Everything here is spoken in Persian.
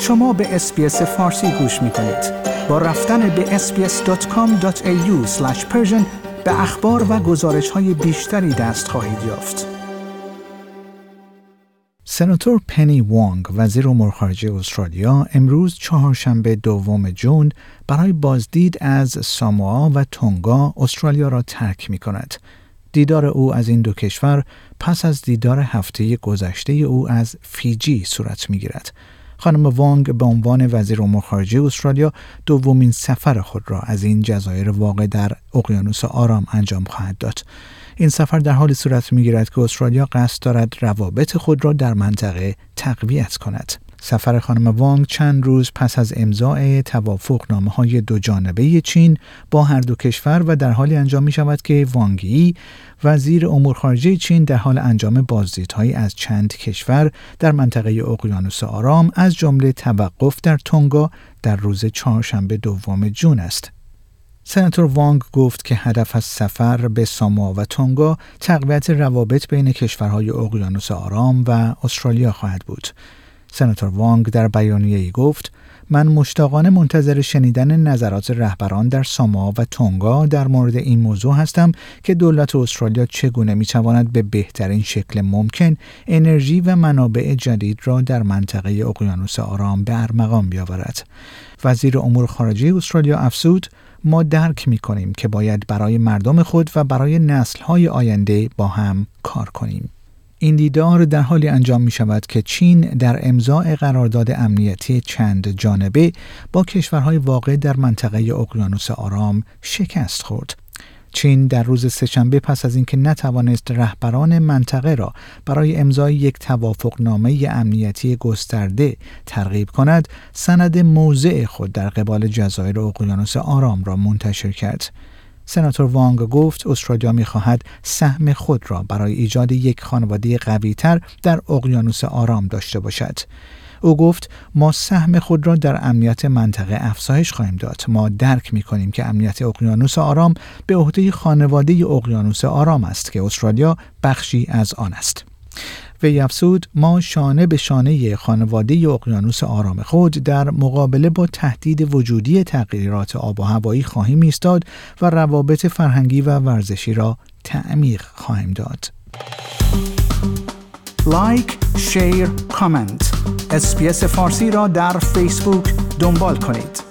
شما به SBS فارسی گوش می کنید. با رفتن به sbs.com.au به اخبار و گزارش های بیشتری دست خواهید یافت. سناتور پنی وانگ وزیر امور خارجه استرالیا امروز چهارشنبه دوم جون برای بازدید از ساموا و تونگا استرالیا را ترک می کند. دیدار او از این دو کشور پس از دیدار هفته گذشته او از فیجی صورت می گیرد. خانم وانگ به عنوان وزیر امور خارجه استرالیا دومین سفر خود را از این جزایر واقع در اقیانوس آرام انجام خواهد داد. این سفر در حال صورت می گیرد که استرالیا قصد دارد روابط خود را در منطقه تقویت کند. سفر خانم وانگ چند روز پس از امضاع توافق نامه های دو جانبه چین با هر دو کشور و در حالی انجام می شود که وانگی وزیر امور خارجه چین در حال انجام بازدیدهایی از چند کشور در منطقه اقیانوس آرام از جمله توقف در تونگا در روز چهارشنبه دوم جون است. سناتور وانگ گفت که هدف از سفر به ساموا و تونگا تقویت روابط بین کشورهای اقیانوس آرام و استرالیا خواهد بود. سناتور وانگ در بیانیه ای گفت من مشتاقانه منتظر شنیدن نظرات رهبران در ساما و تونگا در مورد این موضوع هستم که دولت استرالیا چگونه می تواند به بهترین شکل ممکن انرژی و منابع جدید را در منطقه اقیانوس آرام به ارمغان بیاورد. وزیر امور خارجه استرالیا افزود ما درک می کنیم که باید برای مردم خود و برای نسل های آینده با هم کار کنیم. این دیدار در حالی انجام می شود که چین در امضاع قرارداد امنیتی چند جانبه با کشورهای واقع در منطقه اقیانوس آرام شکست خورد. چین در روز سهشنبه پس از اینکه نتوانست رهبران منطقه را برای امضای یک توافقنامه امنیتی گسترده ترغیب کند، سند موضع خود در قبال جزایر اقیانوس آرام را منتشر کرد. سناتور وانگ گفت استرالیا می‌خواهد سهم خود را برای ایجاد یک خانواده قویتر در اقیانوس آرام داشته باشد. او گفت ما سهم خود را در امنیت منطقه افزایش خواهیم داد ما درک می کنیم که امنیت اقیانوس آرام به عهده خانواده اقیانوس آرام است که استرالیا بخشی از آن است وی افزود ما شانه به شانه خانواده اقیانوس آرام خود در مقابله با تهدید وجودی تغییرات آب و هوایی خواهیم ایستاد و روابط فرهنگی و ورزشی را تعمیق خواهیم داد. like، share، comment. SBS فارسی را در فیسبوک دنبال کنید.